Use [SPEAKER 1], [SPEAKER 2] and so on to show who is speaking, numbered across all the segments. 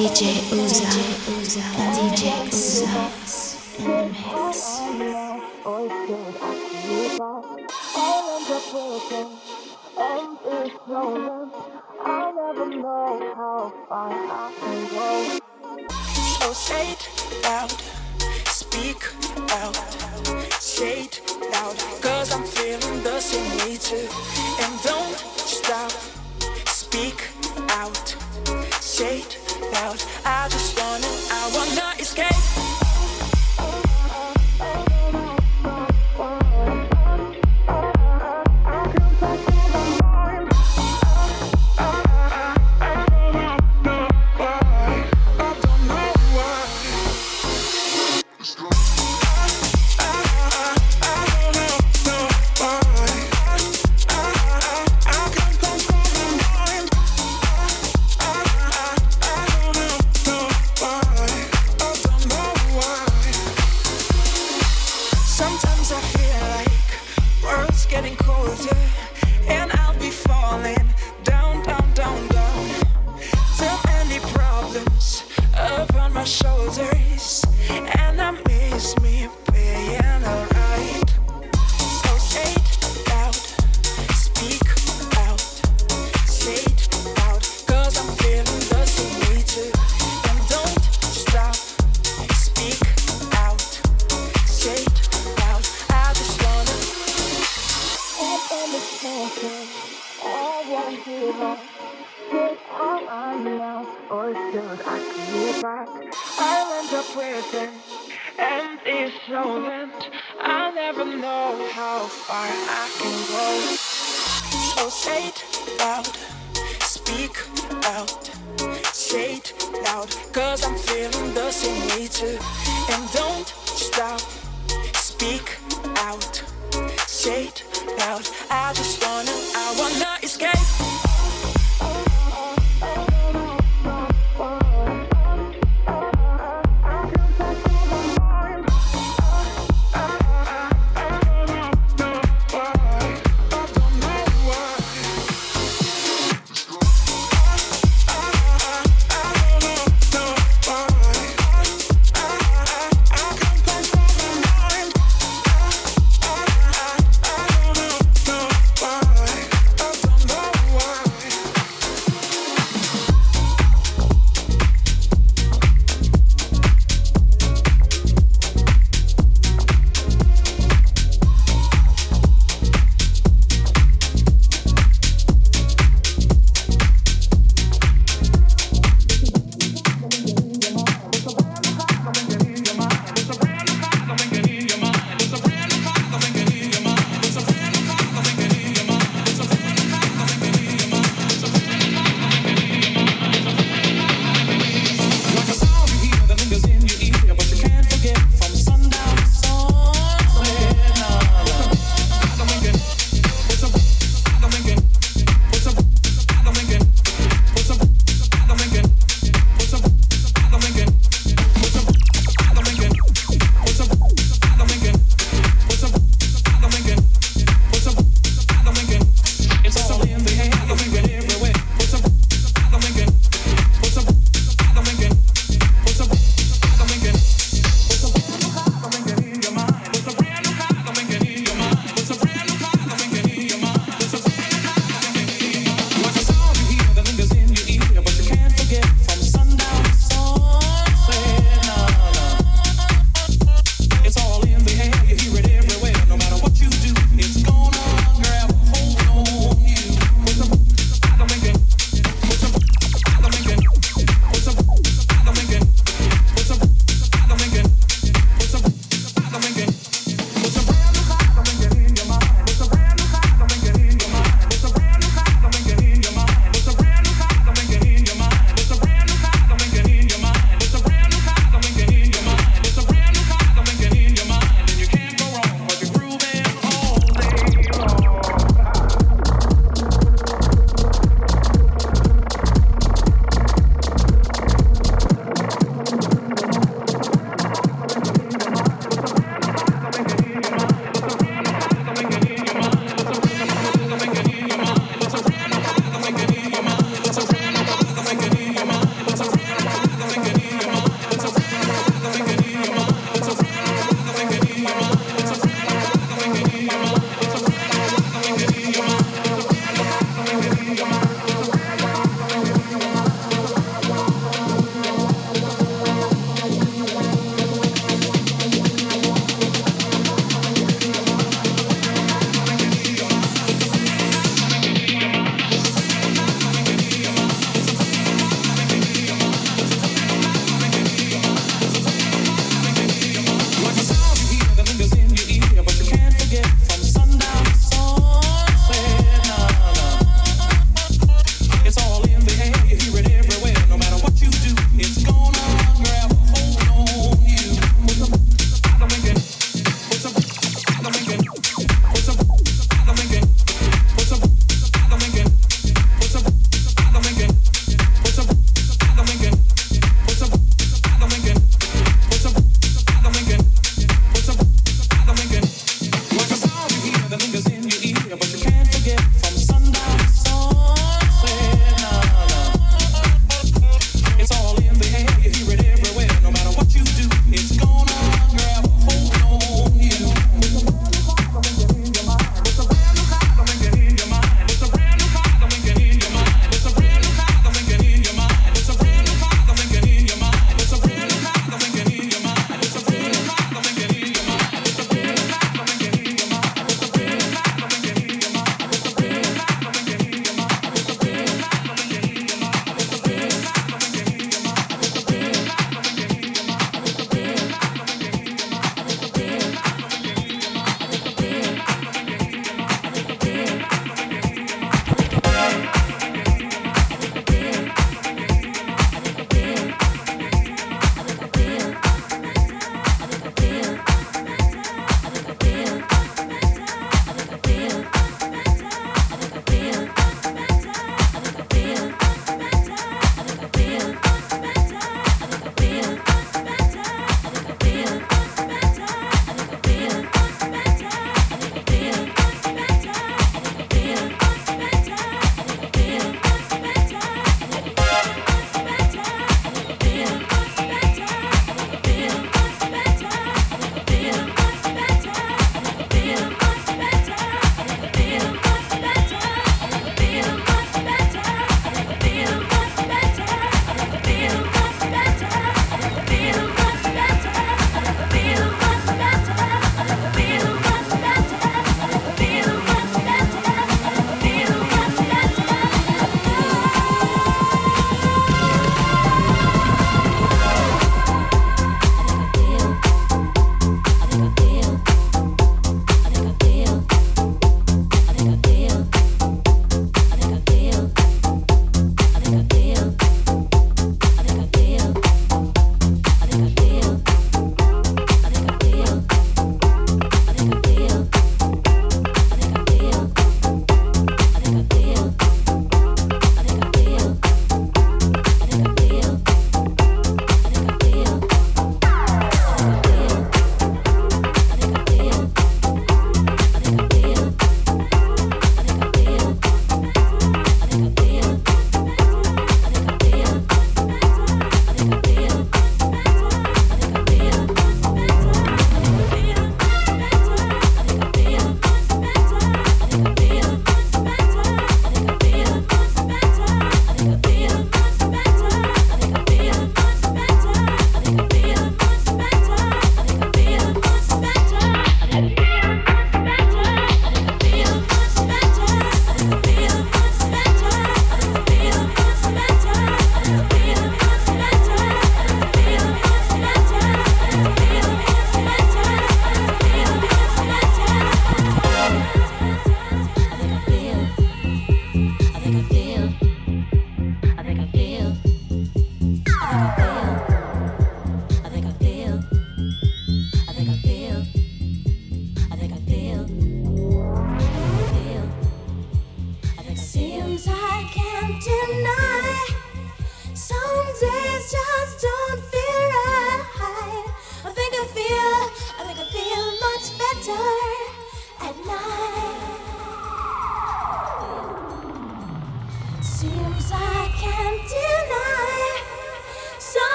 [SPEAKER 1] DJ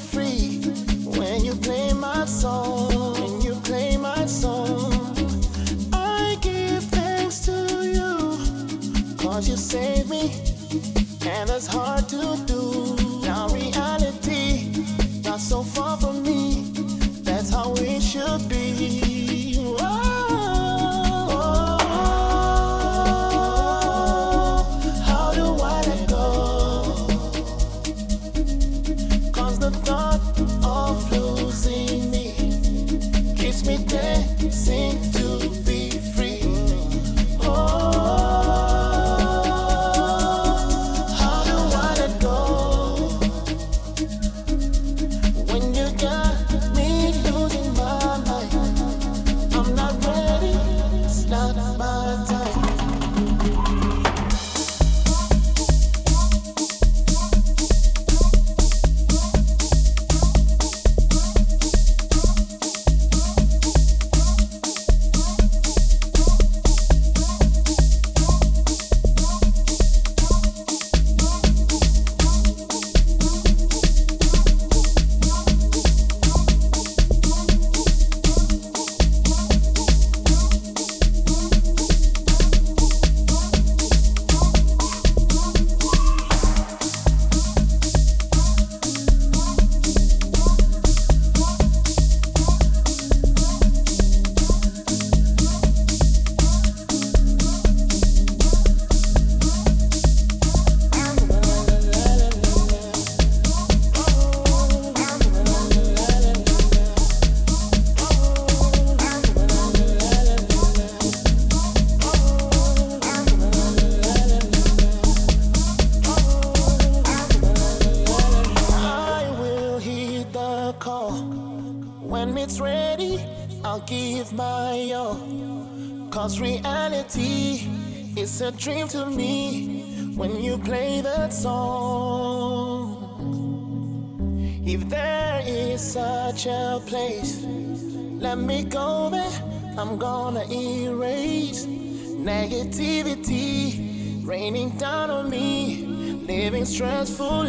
[SPEAKER 2] free when you play my song. When you play my song, I give thanks to you, cause you saved me, and that's hard to do. Now, reality, not so far from me, that's how it should be. Dream to me when you play that song. If there is such a place, let me go there. I'm gonna erase negativity raining down on me, living stressfully.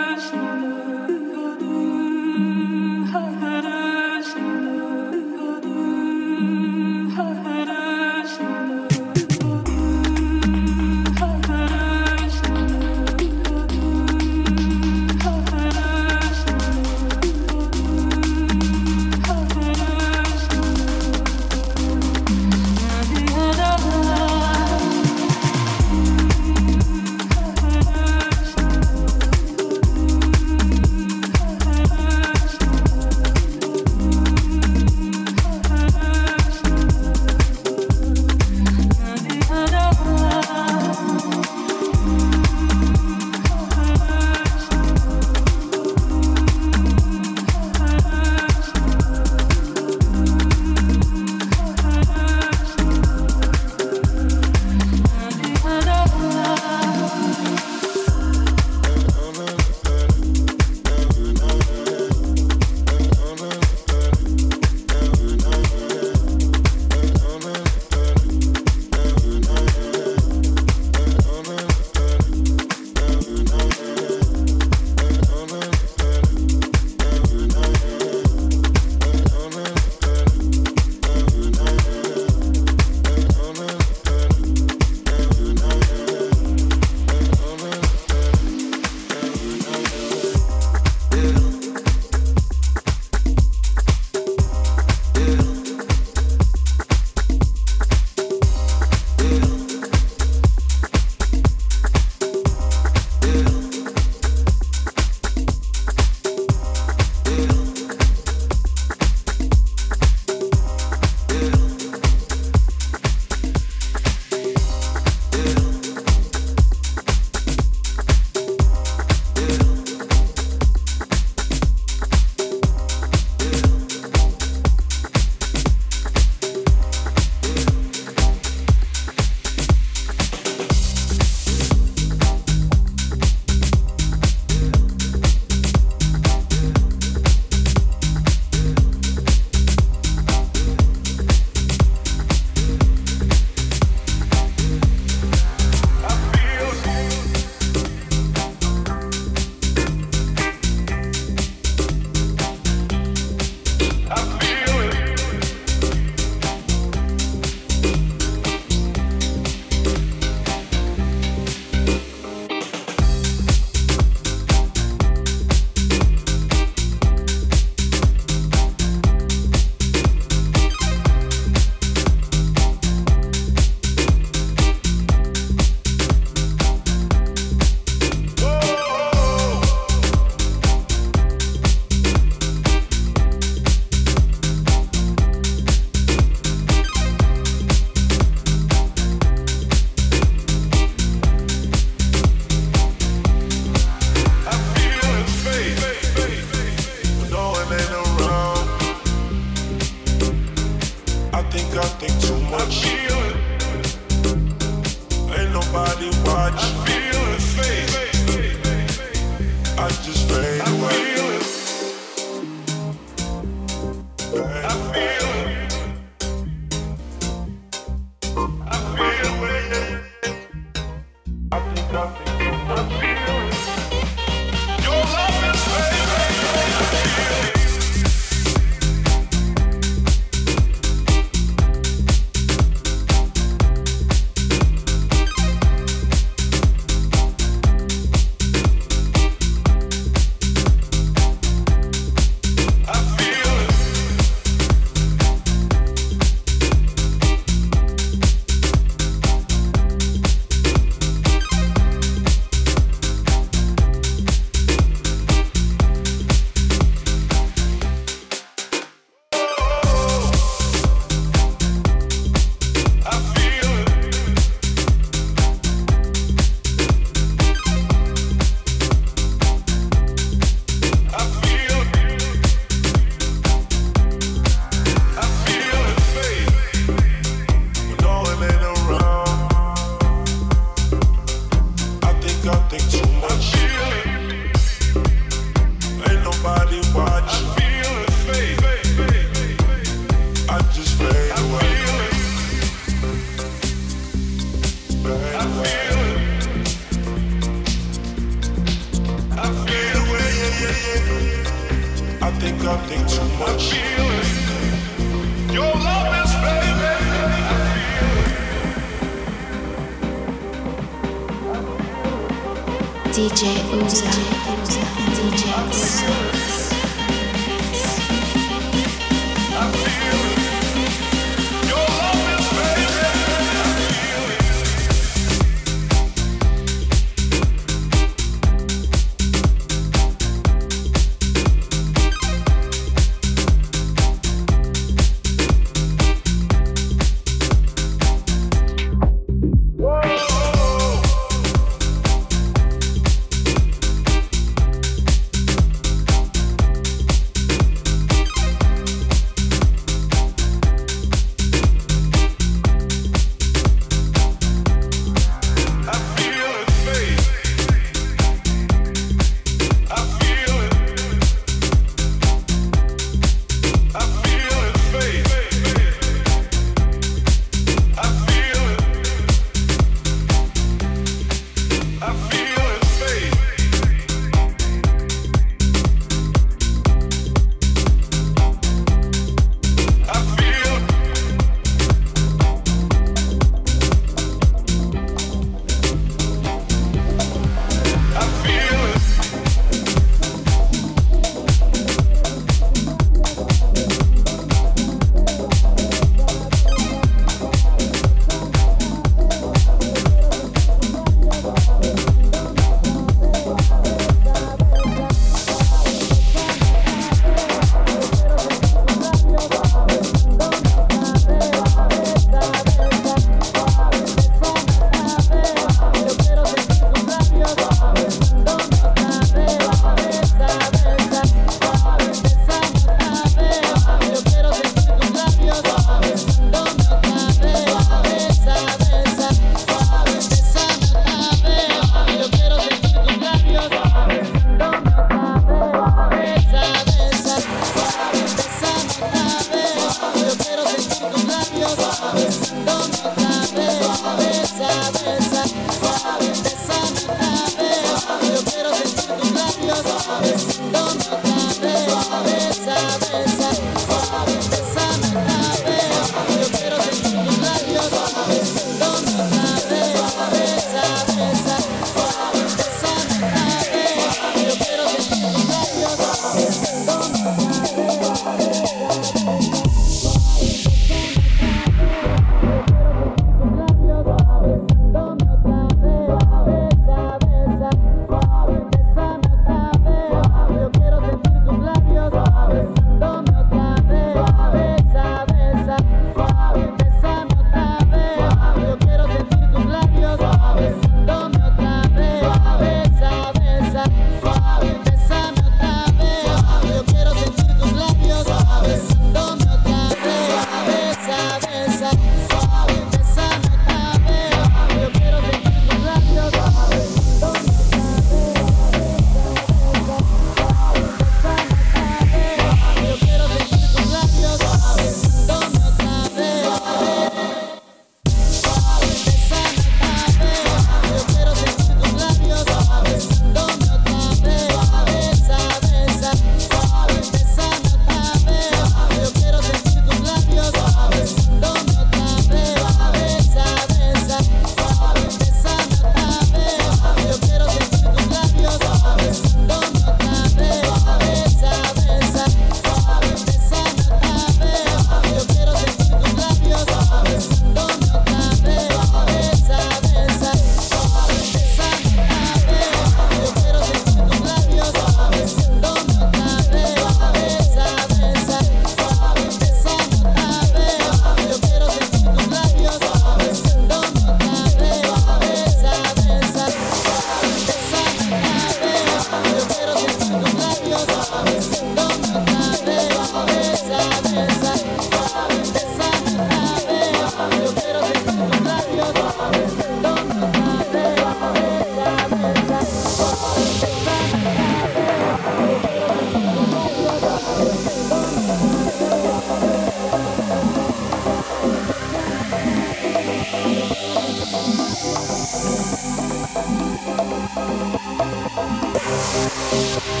[SPEAKER 2] Suave,